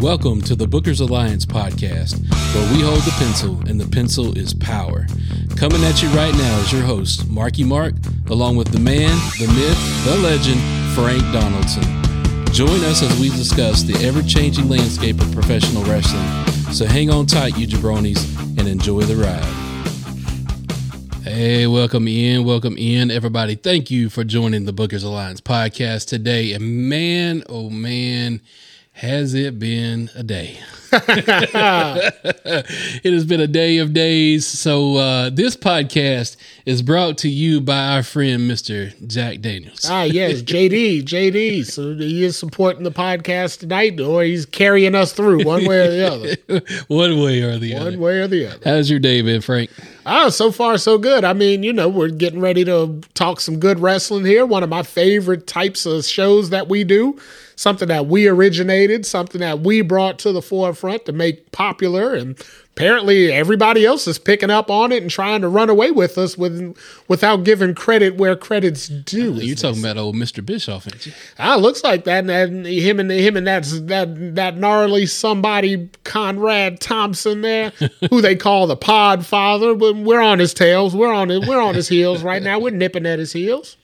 Welcome to the Bookers Alliance podcast, where we hold the pencil and the pencil is power. Coming at you right now is your host, Marky Mark, along with the man, the myth, the legend, Frank Donaldson. Join us as we discuss the ever changing landscape of professional wrestling. So hang on tight, you jabronis, and enjoy the ride. Hey, welcome in, welcome in, everybody. Thank you for joining the Bookers Alliance podcast today. And man, oh man, has it been a day? it has been a day of days. So, uh, this podcast is brought to you by our friend, Mr. Jack Daniels. Ah, yes, JD, JD. So he is supporting the podcast tonight, or he's carrying us through one way or the other. One way or the other. One way or the other. How's your day been, Frank? Oh, so far so good. I mean, you know, we're getting ready to talk some good wrestling here. One of my favorite types of shows that we do. Something that we originated, something that we brought to the forefront to make popular and apparently everybody else is picking up on it and trying to run away with us with without giving credit where credit's due. You're talking about old Mr. Bischoff, ain't you? Ah, looks like that. And him and him and that that that gnarly somebody Conrad Thompson there, who they call the Pod Father. But we're on his tails. We're on it. We're on his heels right now. We're nipping at his heels.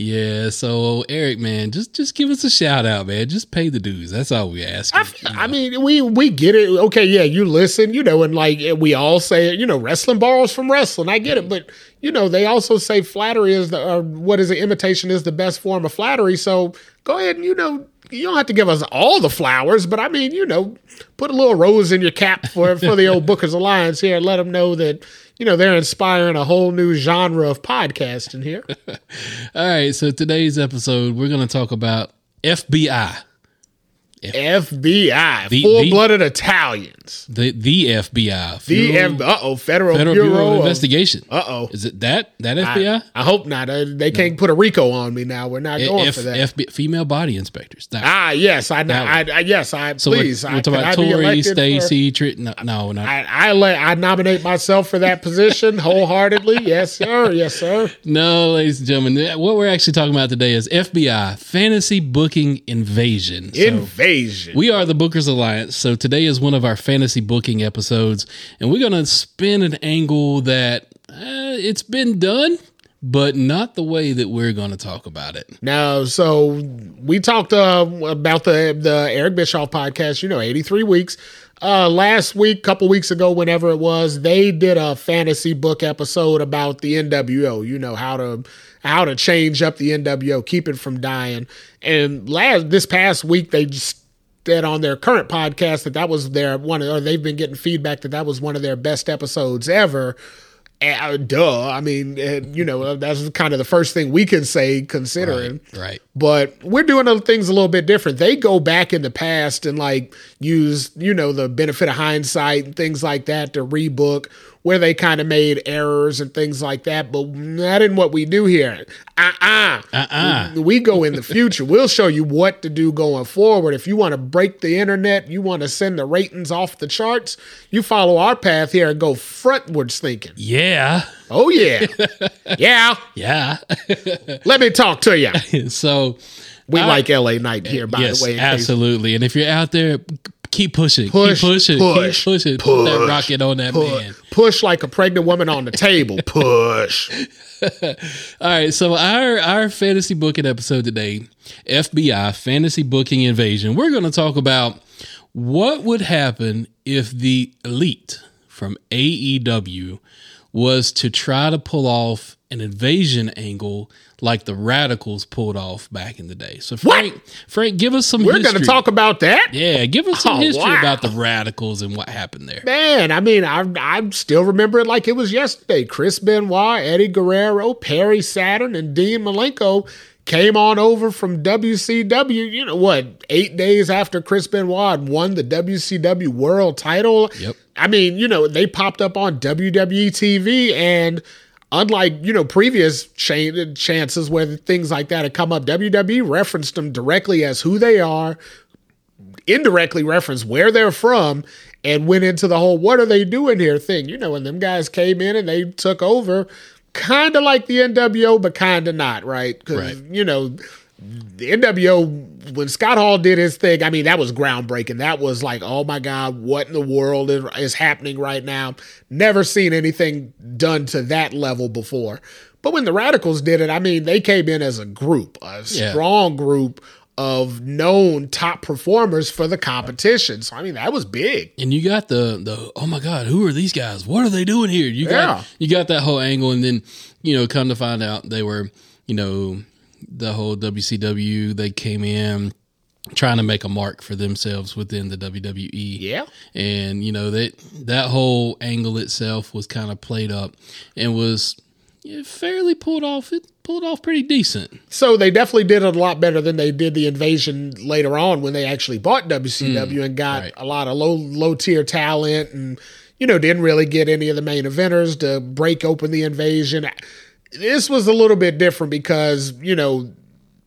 Yeah, so Eric, man, just just give us a shout out, man. Just pay the dues. That's all we ask. I, I, mean, we we get it. Okay, yeah, you listen, you know, and like we all say, you know, wrestling borrows from wrestling. I get it, but you know, they also say flattery is the or what is it? Imitation is the best form of flattery. So go ahead and you know, you don't have to give us all the flowers, but I mean, you know, put a little rose in your cap for for the old Bookers Alliance here and let them know that you know, they're inspiring a whole new genre of podcasting here. All right. So today's episode, we're going to talk about FBI. FBI, full blooded Italians. The the FBI. The F, uh oh, Federal, Federal Bureau, Bureau of Investigation. Uh oh, is it that that FBI? I, I hope not. Uh, they can't put a RICO on me now. We're not going F, for that. FBI, female body inspectors. That, ah, yes, I, I, I, yes, I so please. We're, we're talking about Tori, Stacy, Trish. No, no, not. I, I, let, I nominate myself for that position wholeheartedly. yes, sir. Yes, sir. No, ladies and gentlemen, what we're actually talking about today is FBI fantasy booking invasion. So, invasion. We are the Bookers Alliance. So today is one of our fantasy booking episodes, and we're going to spin an angle that uh, it's been done, but not the way that we're going to talk about it. Now, so we talked uh, about the the Eric Bischoff podcast. You know, eighty three weeks. Uh, last week, couple weeks ago, whenever it was, they did a fantasy book episode about the NWO. You know how to how to change up the NWO, keep it from dying. And last this past week, they just said on their current podcast that that was their one, or they've been getting feedback that that was one of their best episodes ever. Uh, duh. I mean, uh, you know, that's kind of the first thing we can say considering. Right, right. But we're doing other things a little bit different. They go back in the past and like use, you know, the benefit of hindsight and things like that to rebook where they kind of made errors and things like that, but that isn't what we do here. Uh-uh. Uh-uh. We, we go in the future. we'll show you what to do going forward. If you want to break the internet, you want to send the ratings off the charts, you follow our path here and go frontwards thinking. Yeah. Oh yeah. yeah. Yeah. Let me talk to you. so we I, like LA Knight here, by yes, the way. Absolutely. And if you're out there, keep pushing, push, keep pushing, push, keep pushing, push, put that rocket on that push, man. Push like a pregnant woman on the table. Push. All right, so our our fantasy booking episode today, FBI fantasy booking invasion. We're going to talk about what would happen if the elite from AEW was to try to pull off an invasion angle like the radicals pulled off back in the day. So Frank, what? Frank, give us some. We're going to talk about that. Yeah, give us some oh, history wow. about the radicals and what happened there. Man, I mean, I I still remember it like it was yesterday. Chris Benoit, Eddie Guerrero, Perry Saturn, and Dean Malenko came on over from WCW. You know what? Eight days after Chris Benoit won the WCW World Title. Yep. I mean, you know, they popped up on WWE TV and unlike you know previous ch- chances where things like that had come up wwe referenced them directly as who they are indirectly referenced where they're from and went into the whole what are they doing here? thing. You know when them guys came in and they took over kind of like the nwo but kind of not right? Because right. you know the NWO when Scott Hall did his thing, I mean that was groundbreaking. That was like, oh my god, what in the world is, is happening right now? Never seen anything done to that level before. But when the Radicals did it, I mean, they came in as a group, a Yeah. strong group of known top performers for the competition. So I mean, that was big. And you got the the oh my god, who are these guys? What are they doing here? You got Yeah. you got that whole angle, and then you know, come to find out they were you know the whole WCW. They came in trying to make a mark for themselves within the WWE. Yeah. and you know that that whole angle itself was kind of played up and was yeah, fairly pulled off. It pulled off pretty decent. So they definitely did it a lot better than they did the invasion later on when they actually bought WCW mm, and got right. a lot of low low tier talent and you know didn't really get any of the main eventers to break open the invasion. This was a little bit different because you know.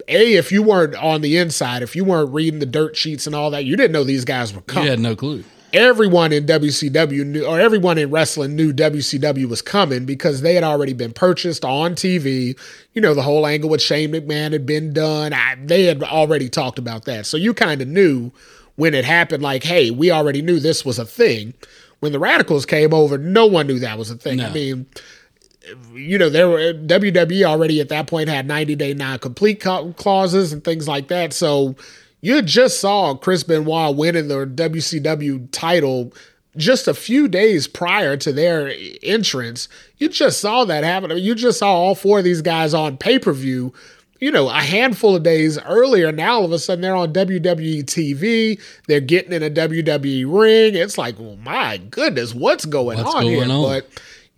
A, if you weren't on the inside, if you weren't reading the dirt sheets and all that, you didn't know these guys were coming. You had no clue. everyone in WCW knew, or everyone in wrestling knew WCW was coming because they had already been purchased on TV. You know, the whole angle with Shane McMahon had been done. I, they had already talked about that. So you kind of knew when it happened, like, hey, we already knew this was a thing. When the Radicals came over, no one knew that was a thing. I mean, you know, there were WWE already at that point had 90 day non compete clauses and things like that. So you just saw Chris Benoit winning the WCW title just a few days prior to their entrance. You just saw that happen. I mean, you just saw all four of these guys on pay per view. You know, a handful of days earlier, now all of a sudden they're on WWE TV. They're getting in a WWE ring. It's like, well, my goodness, what's going What's on here? on? But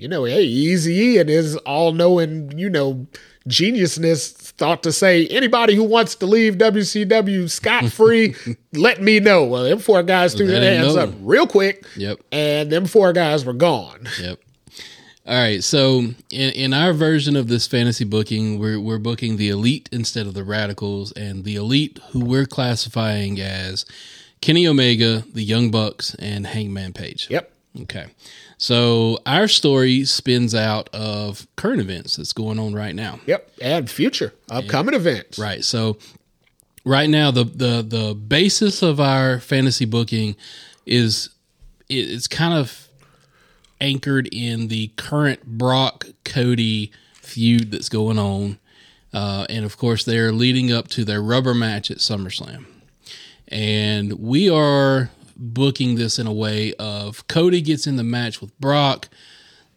you know, hey, Easy and his all knowing, you know, geniusness thought to say anybody who wants to leave WCW scot free, let me know. Well, them four guys threw their hands know. up real quick, Yep. and them four guys were gone. Yep. All right. So in, in our version of this fantasy booking, we're we're booking the elite instead of the radicals, and the elite who we're classifying as Kenny Omega, the Young Bucks, and Hangman Page. Yep. Okay. So our story spins out of current events that's going on right now. Yep. And future upcoming events. Right. So right now the the the basis of our fantasy booking is it, it's kind of anchored in the current Brock Cody feud that's going on. Uh, and of course, they're leading up to their rubber match at SummerSlam. And we are booking this in a way of Cody gets in the match with Brock.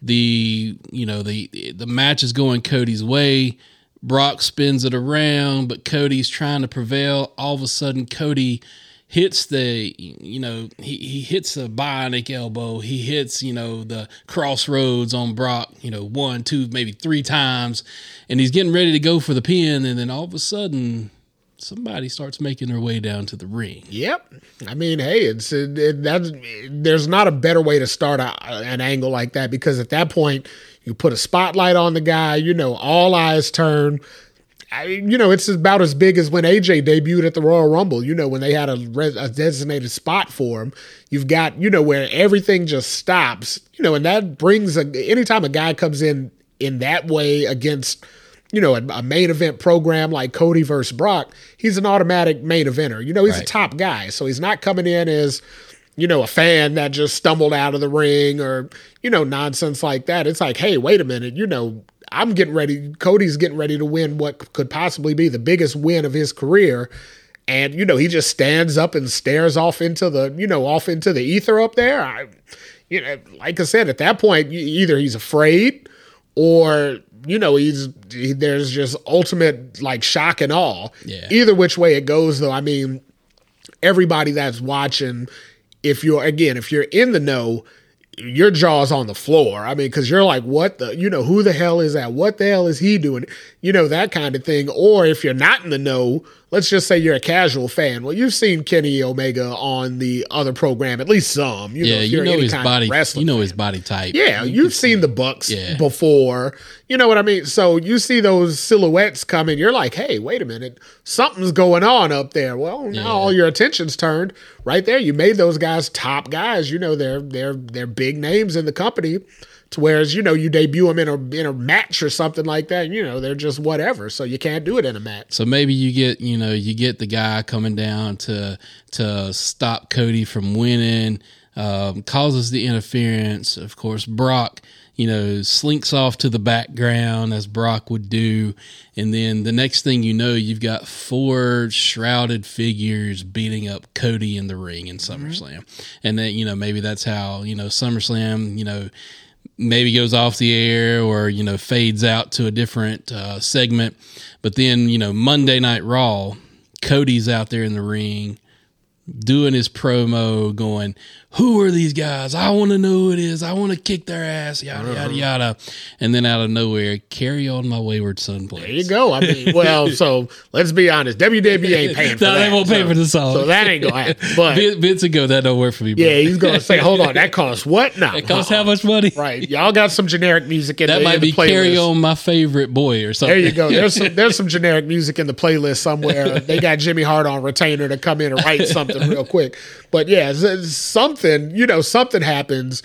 The you know the the match is going Cody's way. Brock spins it around, but Cody's trying to prevail. All of a sudden, Cody hits the you know he, he hits the bionic elbow. He hits you know the crossroads on Brock. You know one, two, maybe three times, and he's getting ready to go for the pin. And then all of a sudden, somebody starts making their way down to the ring. Yep. I mean, hey, it's it, it, that's there's not a better way to start a, an angle like that because at that point you put a spotlight on the guy. You know, all eyes turn. I, you know, it's about as big as when AJ debuted at the Royal Rumble. You know, when they had a, res, a designated spot for him. You've got you know where everything just stops. You know, and that brings a anytime a guy comes in in that way against you know, a, a, main event program like Cody versus Brock, he's an automatic main eventer. You know, he's Right. a top guy. So he's not coming in as, you know, a fan that just stumbled out of the ring or, you know, nonsense like that. It's like, hey, wait a minute, you know, I'm getting ready. Cody's getting ready to win what could possibly be the biggest win of his career. And, you know, he just stands up and stares off into the, you know, off into the ether up there. I, you know, like I said, at that point, either he's afraid or you know he's he, there's just ultimate like shock and awe. Yeah. either which way it goes though i mean everybody that's watching if you're again if you're in the know your jaw's on the floor. I mean because you're like what the you know who the hell is that? What the hell is he doing you know that kind of thing or if you're not in the know let's just say you're a casual fan well you've seen kenny omega on the other program at least some you Yeah, if you know his body. You know fan. his body type. Yeah, You you've can seen the Bucks Yeah. before. You know what I mean? So you see those silhouettes coming, you're like, hey, wait a minute, something's going on up there. Well, now Yeah. all your attention's turned right there. You made those guys top guys. You know, they're they're they're big names in the company. To whereas you know you debut them in a in a match or something like that, you know they're just whatever. So you can't do it in a match. So maybe you get you know you get the guy coming down to to stop Cody from winning, um, causes the interference. Of course, Brock you know, slinks off to the background as Brock would do. And then the next thing you know, you've got four shrouded figures beating up Cody in the ring in SummerSlam. Mm-hmm. And then, you know, maybe that's how, you know, SummerSlam, you know, maybe goes off the air or, you know, fades out to a different uh, segment. But then, you know, Monday Night Raw, Cody's out there in the ring doing his promo, going, "Who are these guys? I want to know who it is. I want to kick their ass." Yada yada uh-huh. yada, and then out of nowhere, "Carry on, my wayward son." Plays. There you go. I mean, well, so let's be honest. WWE ain't paying for no, that. They won't pay for the song, so that ain't gonna happen. But Vince would go, "That don't work for me." Bro. Yeah, he's gonna say, "Hold on, that costs what now? It costs how much money? Right? Y'all got some generic music in there. that the, might in be playlist. "Carry on, my favorite boy" or something. There you go. There's some there's some generic music in the playlist somewhere. they got Jimmy Hart on retainer to come in and write something real quick. But yeah, something, you know, something happens.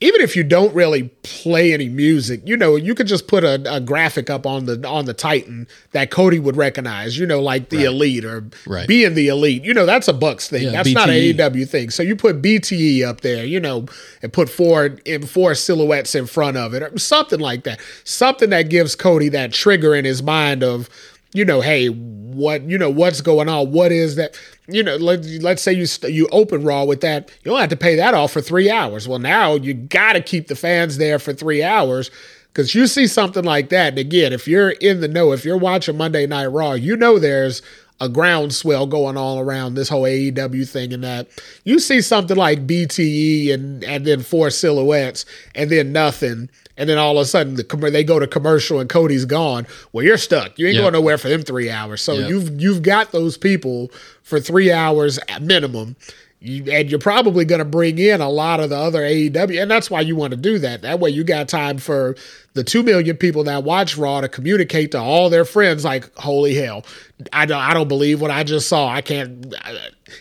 Even if you don't really play any music, you know, you could just put a, a graphic up on the on the Titan that Cody would recognize, you know, like the right. elite or right. being the elite. You know, that's a Bucks thing. Yeah, that's BTE. not an AEW thing. So you put BTE up there, you know, and put four in four silhouettes in front of it, or something like that. Something that gives Cody that trigger in his mind of, you know, hey, what you know, what's going on? What is that? you know, let, let's say you you open Raw with that, you don't have to pay that off for three hours. Well, now you got to keep the fans there for three hours because you see something like that. And again, if you're in the know, if you're watching Monday Night Raw, you know there's a groundswell going all around this whole AEW thing and that. You see something like BTE and and then four silhouettes and then nothing and then all of a sudden the they go to commercial and Cody's gone. Well, you're stuck. You ain't yep. going nowhere for them three hours. So yep. you've you've got those people for three hours at minimum. You, and you're probably going to bring in a lot of the other AEW, and that's why you want to do that. That way, you got time for the two million people that watch Raw to communicate to all their friends. Like, holy hell, I don't, I don't believe what I just saw. I can't. Uh,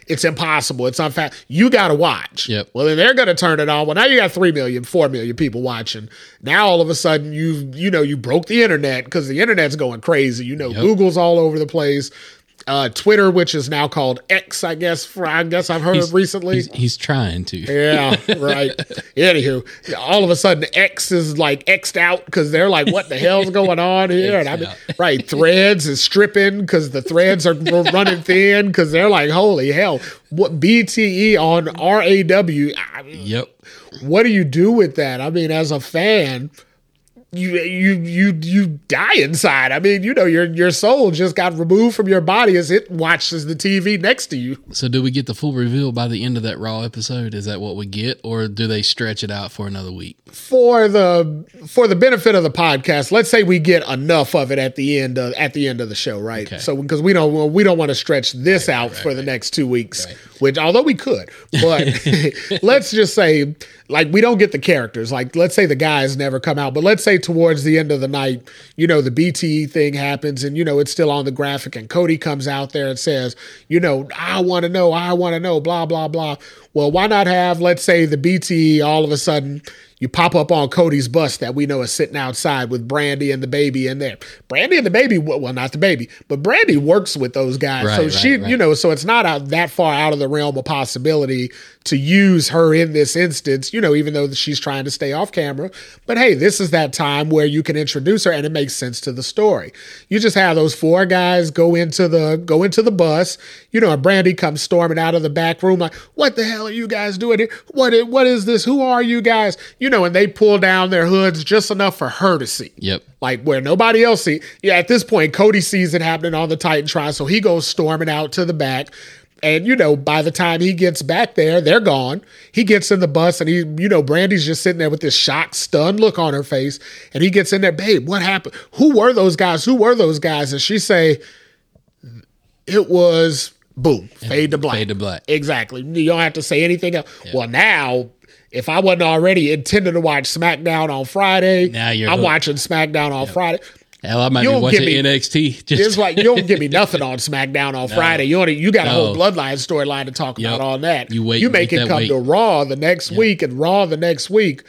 it's impossible. It's unfair. You got to watch. Yep. Well, then they're going to turn it on. Well, now you got three million, four million people watching. Now all of a sudden, you you know you broke the internet because the internet's going crazy. You know, yep. Google's all over the place uh, Twitter, which is now called X, I guess. For, I guess I've heard he's, recently. He's, he's, trying to. Yeah, right. Anywho, all of a sudden X is like X'd out because they're like, "What the hell's going on here?" And I mean, right, Threads is stripping because the threads are running thin because they're like, "Holy hell!" What BTE on RAW? I mean, yep. What do you do with that? I mean, as a fan you you you you die inside. I mean, you know, your your soul just got removed from your body as it watches the TV next to you. So, do we get the full reveal by the end of that Raw episode? Is that what we get, or do they stretch it out for another week? For the for the benefit of the podcast, let's say we get enough of it at the end of at the end of the show, right? Okay. So, because we don't we don't want to stretch this right, out right, for right. the next two weeks, which although we could, but let's just say like we don't get the characters. Like let's say the guys never come out, but let's say towards the end of the night, you know, the BTE thing happens and you know it's still on the graphic and Cody comes out there and says, you know, I want to know, I want to know, blah blah blah. Well, why not have let's say the BTE all of a sudden you pop up on Cody's bus that we know is sitting outside with Brandi and the baby in there. Brandi and the baby, well, not the baby, but Brandi works with those guys. Right, so right, she, right. you know, so it's not out that far out of the realm of possibility to use her in this instance, you know, even though she's trying to stay off camera. But hey, this is that time where you can introduce her and it makes sense to the story. You just have those four guys go into the go into the bus, you know, and Brandi comes storming out of the back room like, "What the hell are you guys doing here? What what is this? Who are you guys?" You know, and they pull down their hoods just enough for her to see. Yep. Like where nobody else see. Yeah, at this point, Cody sees it happening on the Titantron, so he goes storming out to the back. And you know, by the time he gets back there, they're gone. He gets in the bus and he, you know, Brandi's just sitting there with this shocked, stunned look on her face. And he gets in there, babe, what happened? Who were those guys? Who were those guys? And she say, it was boom, fade to black. Fade to black. Exactly. You don't have to say anything else. Yeah. Well, now if I wasn't already intending to watch SmackDown on Friday, now you're I'm hooked. watching SmackDown on yep. Friday. Hell, I might you be watching me, NXT. Just it's like you don't give me nothing on SmackDown on no, Friday. You only, you got no. a whole Bloodline storyline to talk yep. about on that. You wait. You make it come to Raw the next yep. week, and Raw the next week.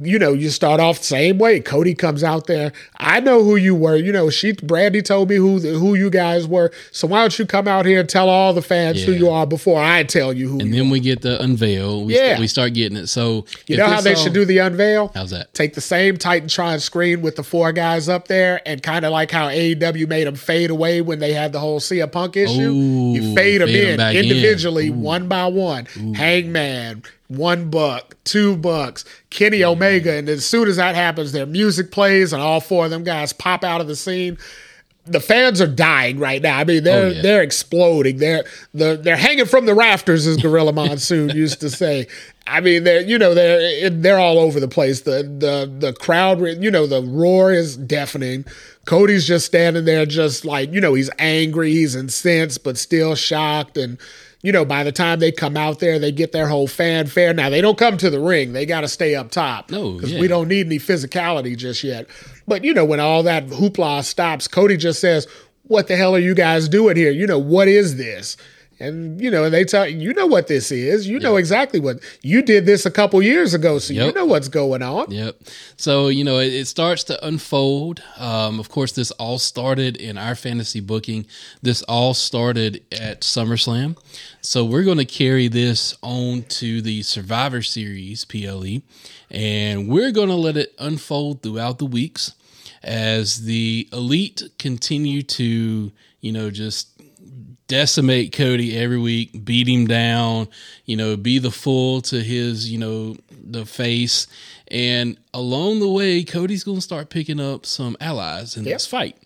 You know, you start off the same way. Cody comes out there. I know who you were. You know, she Brandi told me who who you guys were. So why don't you come out here and tell all the fans who you are before I tell you who? And you then we get the unveil. We, Yeah. we start getting it. So You know how they should do the unveil? How's that? Take the same Titantron screen with the four guys up there, and kind of like how AEW made them fade away when they had the whole CM Punk issue. Ooh, you fade them fade 'em in in. individually, one by one. Hangman, one buck, two bucks, Kenny mm-hmm. Omega, and as soon as that happens, their music plays, and all four of them guys pop out of the scene. The fans are dying right now. I mean, oh, they're Oh, yeah. they're exploding. They're they're they're hanging from the rafters, as Gorilla Monsoon used to say. I mean, they're you know they're they're all over the place. The the the crowd, you know, the roar is deafening. Cody's just standing there, just like you know, he's angry, he's incensed, but still shocked. And you know, by the time they come out there, they get their whole fanfare. Now they don't come to the ring; they got to stay up top. No, because yeah. we don't need any physicality just yet. But you know, when all that hoopla stops, Cody just says, "What the hell are you guys doing here? You know, what is this?" And you know, and they tell you know what this is. You know exactly what you did this a couple years ago, so you know what's going on. Yep. So, you know, it, it starts to unfold. Um, of course, this all started in our fantasy booking. This all started at SummerSlam. So, we're going to carry this on to the Survivor Series PLE, and we're going to let it unfold throughout the weeks as the elite continue to, you know, just decimate Cody every week, beat him down, you know, be the fool to his, you know, the face. And along the way, Cody's going to start picking up some allies in this fight.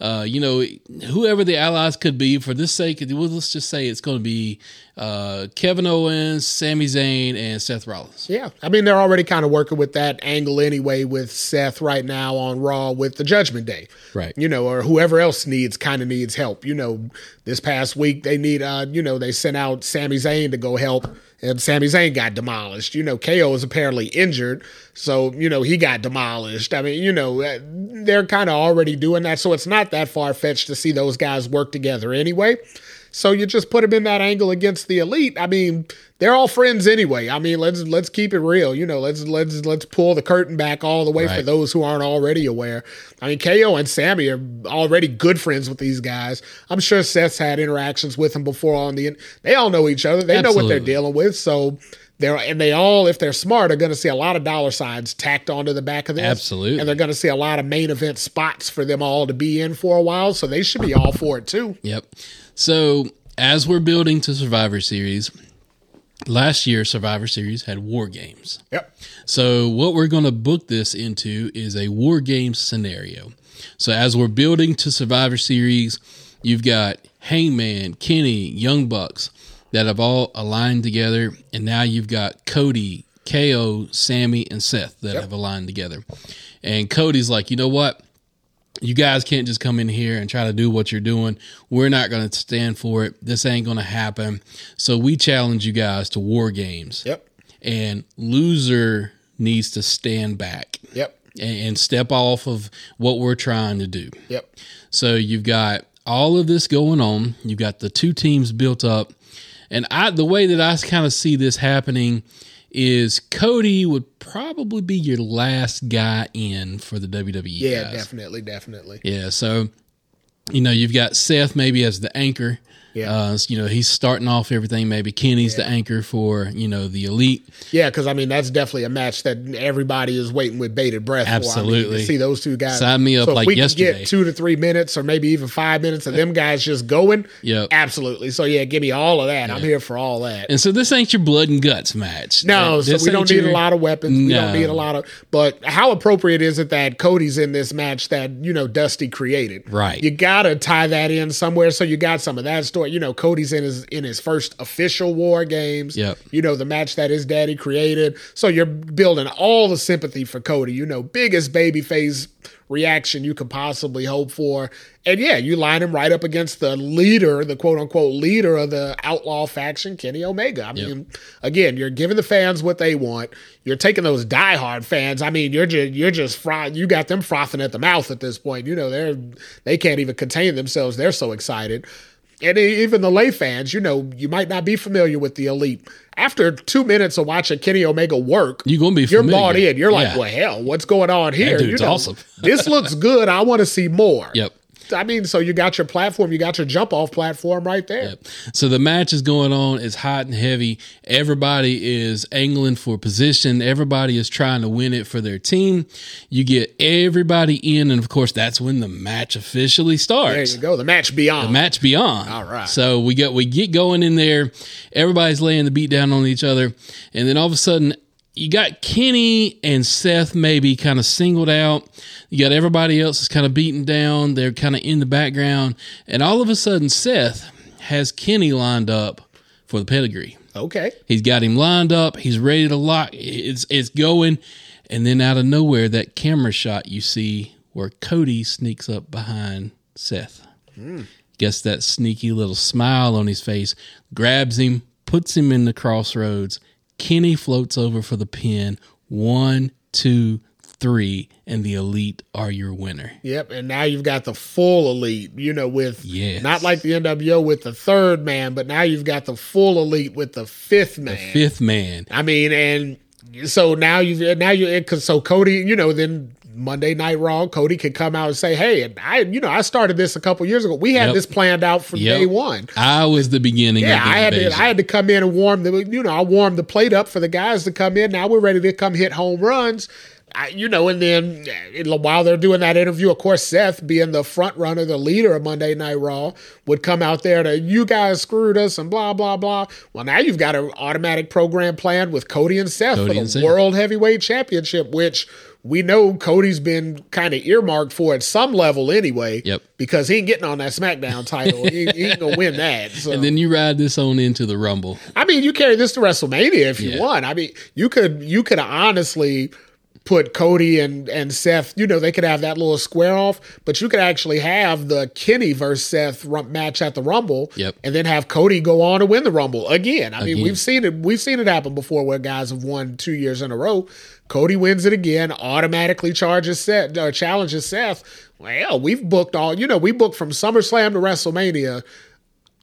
Uh, you know, whoever the allies could be, for this sake, well, let's just say it's going to be uh, Kevin Owens, Sami Zayn, and Seth Rollins. Yeah, I mean they're already kind of working with that angle anyway with Seth right now on Raw with the Judgment Day, Right. You know, or whoever else needs kind of needs help. You know, this past week they need, uh, you know, they sent out Sami Zayn to go help, and Sami Zayn got demolished. You know, KO is apparently injured, so you know he got demolished. I mean, you know, uh, they're kind of already doing that, so it's not that far fetched to see those guys work together anyway. So you just put them in that angle against the elite. I mean, they're all friends anyway. I mean, let's let's keep it real. You know, let's let's let's pull the curtain back all the way for those who aren't already aware. I mean, KO and Sami are already good friends with these guys. I'm sure Seth's had interactions with them before on the. They all know each other. They know what they're dealing with. So. They're, and they all, if they're smart, are going to see a lot of dollar signs tacked onto the back of this. Absolutely. And they're going to see a lot of main event spots for them all to be in for a while. So they should be all for it too. Yep. So as we're building to Survivor Series, last year Survivor Series had war games. Yep. So what we're going to book this into is a war game scenario. So as we're building to Survivor Series, you've got Hangman, Kenny, Young Bucks that have all aligned together, and now you've got Cody, KO, Sami, and Seth that have aligned together. And Cody's like, you know what? You guys can't just come in here and try to do what you're doing. We're not going to stand for it. This ain't going to happen. So we challenge you guys to war games. Yep. And loser needs to stand back Yep. and, and step off of what we're trying to do. Yep. So you've got all of this going on. You've got the two teams built up. And I the way that I kind of see this happening is Cody would probably be your last guy in for the WWE Yeah, guys. definitely, definitely. Yeah, so you know you've got Seth maybe as the anchor. Yeah. Uh, you know he's starting off everything. Maybe Kenny's the anchor for you know the elite. Yeah, because I mean that's definitely a match that everybody is waiting with bated breath for. I mean, Absolutely. to see those two guys. Sign me up so like we yesterday. get two to three minutes, or maybe even five minutes of them guys just going. Yeah. absolutely. So yeah, give me all of that. I'm here for all that. And so this ain't your blood and guts match. No, so we don't ain't need your- a lot of weapons. We don't need a lot of. But how appropriate is it that Cody's in this match that you know Dusty created? Right. You gotta tie that in somewhere. So you got some of that story. You know, Cody's in his in his first official War Games. Yep. You know the match that his daddy created. So you're building all the sympathy for Cody. You know, biggest babyface reaction you could possibly hope for. And yeah, you line him right up against the leader, the quote unquote leader of the outlaw faction, Kenny Omega. I mean, again, you're giving the fans what they want. You're taking those diehard fans. I mean, you're just you're just fry, you got them frothing at the mouth at this point. You know, they're they can't even contain themselves. They're so excited. And even the lay fans, you know, you might not be familiar with the elite. After two minutes of watching Kenny Omega work, You're gonna be you're familiar. bought in. You're like, Yeah. well, hell, what's going on here? dude's you know, awesome. this looks good. I want to see more. Yep. I mean, so you got your platform, you got your jump off platform right there. So the match is going on. It's hot and heavy. Everybody is angling for position. Everybody is trying to win it for their team. You get everybody in, and of course, that's when the match officially starts. There you go. The match beyond. The match beyond. All right. So we get we get going in there. Everybody's laying the beat down on each other, and then all of a sudden you got Kenny and Seth maybe kind of singled out. You got everybody else is kind of beaten down. They're kind of in the background, and all of a sudden Seth has Kenny lined up for the pedigree. okay. He's got him lined up. He's ready to lock. It's it's going, and then out of nowhere, that camera shot you see where Cody sneaks up behind Seth. Hmm. Gets that sneaky little smile on his face, grabs him, puts him in the crossroads. Kenny floats over for the pin. One, two, three, and the elite are your winner. Yep, and now you've got the full elite, you know, with Yes. not like the NWO with the third man, but now you've got the full elite with the fifth man. Fifth man. I mean, and so now you've now you so Cody, you know, then Monday Night Raw, Cody can come out and say, "Hey, and I, you know, I started this a couple years ago. We had Yep. this planned out from Yep. day one." I was the beginning Yeah, of the I had to. I had to come in and warm the you know I warmed the plate up for the guys to come in. Now we're ready to come hit home runs. I, you know, and then uh, while they're doing that interview, of course, Seth, being the front runner, the leader of Monday Night Raw, would come out there to you guys screwed us and blah blah blah. Well, now you've got an automatic program planned with Cody and Seth Cody for the. World Heavyweight Championship, which we know Cody's been kind of earmarked for at some level anyway. Yep. Because he ain't getting on that SmackDown title. he, he ain't gonna win that. So. and then you ride this on into the Rumble. I mean, you carry this to WrestleMania if you Yeah. want. I mean, you could you could honestly put Cody and and Seth. You know, they could have that little square off, but you could actually have the Kenny versus Seth match at the Rumble, Yep. and then have Cody go on to win the Rumble again. I mean, we've seen it. We've seen it happen before where guys have won two years in a row. Cody wins it again, automatically charges Seth or challenges Seth. Well, we've booked all. You know, we booked from SummerSlam to WrestleMania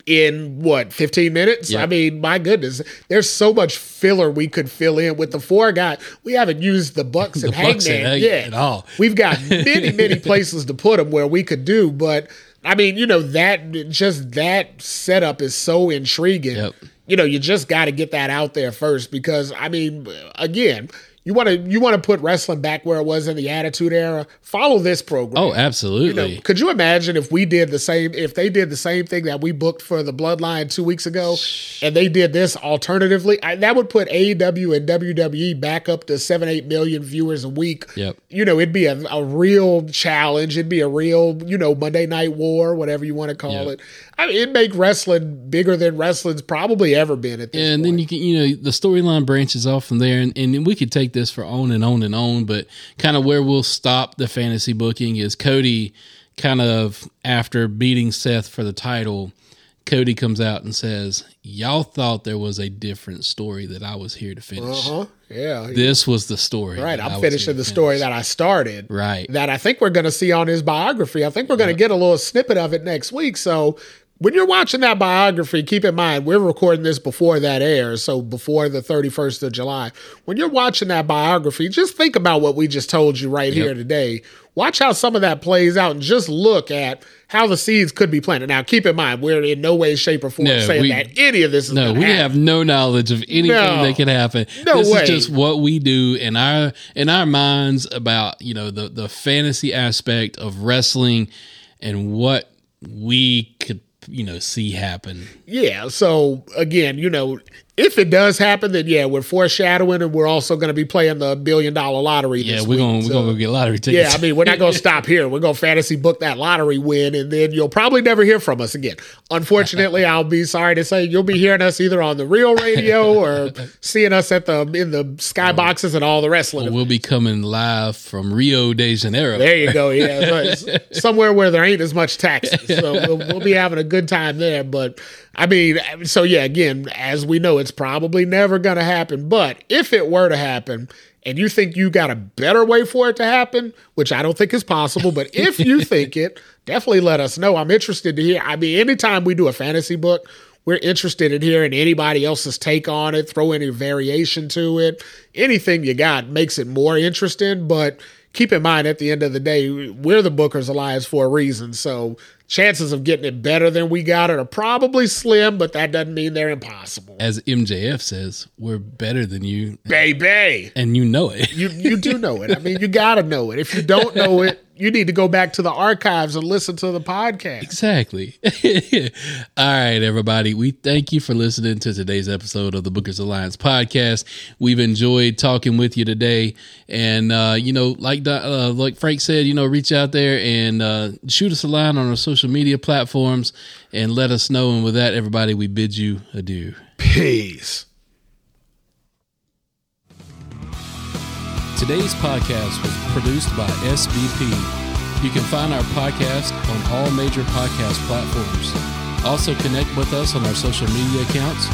in what 15 minutes Yeah. i mean my goodness there's so much filler we could fill in with the four guy we haven't used the bucks and The Bucks and hangman Hangman yet at all. we've got many many places to put them where we could do but i mean you know that just that setup is so intriguing Yep. you know you just got to get that out there first because i mean again you want to you want to put wrestling back where it was in the attitude era follow this program Oh, absolutely. you know, could you imagine if we did the same, if they did the same thing that we booked for the Bloodline two weeks ago, and they did this alternatively? I, that would put AEW and WWE back up to seven, eight million viewers a week. Yep. You know, it'd be a, a real challenge. It'd be a real, you know, Monday Night War, whatever you want to call Yep. it. I mean, it'd make wrestling bigger than wrestling's probably ever been at this and point. then you can you know the storyline branches off from there and, and we could take this for on and on and on but kind of where we'll stop the fantasy booking is cody kind of after beating seth for the title cody comes out and says y'all thought there was a different story that i was here to finish uh-huh. Yeah. this was the story Right, I'm finishing the to story that I started. Right. That I think we're going to see on his biography. I think we're going to get a little snippet of it next week. So when you're watching that biography, keep in mind we're recording this before that airs, so before the 31st of July. When you're watching that biography, just think about what we just told you right here today. Watch how some of that plays out and just look at how the seeds could be planted. Now, keep in mind, we're in no way, shape, or form No, saying we- that any of this is No, we happen. have no knowledge of anything No. that could happen. No this way. is just what we do in our in our minds about you know the the fantasy aspect of wrestling and what we could you know see happen. Yeah. So again, you know, if it does happen, then yeah, we're foreshadowing, and we're also going to be playing the billion dollar lottery. Yeah, we're week, we're so- gonna get lottery tickets. Yeah. I mean, we're not going to stop here. We're going to fantasy book that lottery win, and then you'll probably never hear from us again. Unfortunately, I'll be sorry to say you'll be hearing us either on the real radio or seeing us at the in the skyboxes and all the wrestling. we'll be coming live from Rio de Janeiro. There you go. Yeah, somewhere where there ain't as much taxes. So we'll, we'll be having a good time there. But I mean, so yeah, again, as we know, it's probably never going to happen. But if it were to happen, and you think you got a better way for it to happen, which I don't think is possible, but if you think it, definitely let us know. I'm interested to hear. I mean, anytime we do a fantasy book, we're interested in hearing anybody else's take on it, throw any variation to it. Anything you got makes it more interesting, but keep in mind at the end of the day, we're the Bookers Alliance for a reason. So chances of getting it better than we got it are probably slim, but that doesn't mean they're impossible. As MJF says, we're better than you, baby, and you know it. you you do know it. I mean, you got to know it. If you don't know it, you need to go back to the archives and listen to the podcast. Exactly. All right, everybody. We thank you for listening to today's episode of the Bookers Alliance podcast. We've enjoyed talking with you today, and uh, you know, like uh, like Frank said, you know, reach out there and uh, shoot us a line on our social media platforms and let us know. And with that, everybody, we bid you adieu. Peace. Today's podcast was produced by SBP. You can find our podcast on all major podcast platforms. Also, connect with us on our social media accounts.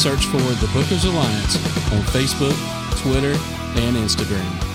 Search for the Bookers Alliance on Facebook, Twitter, and Instagram.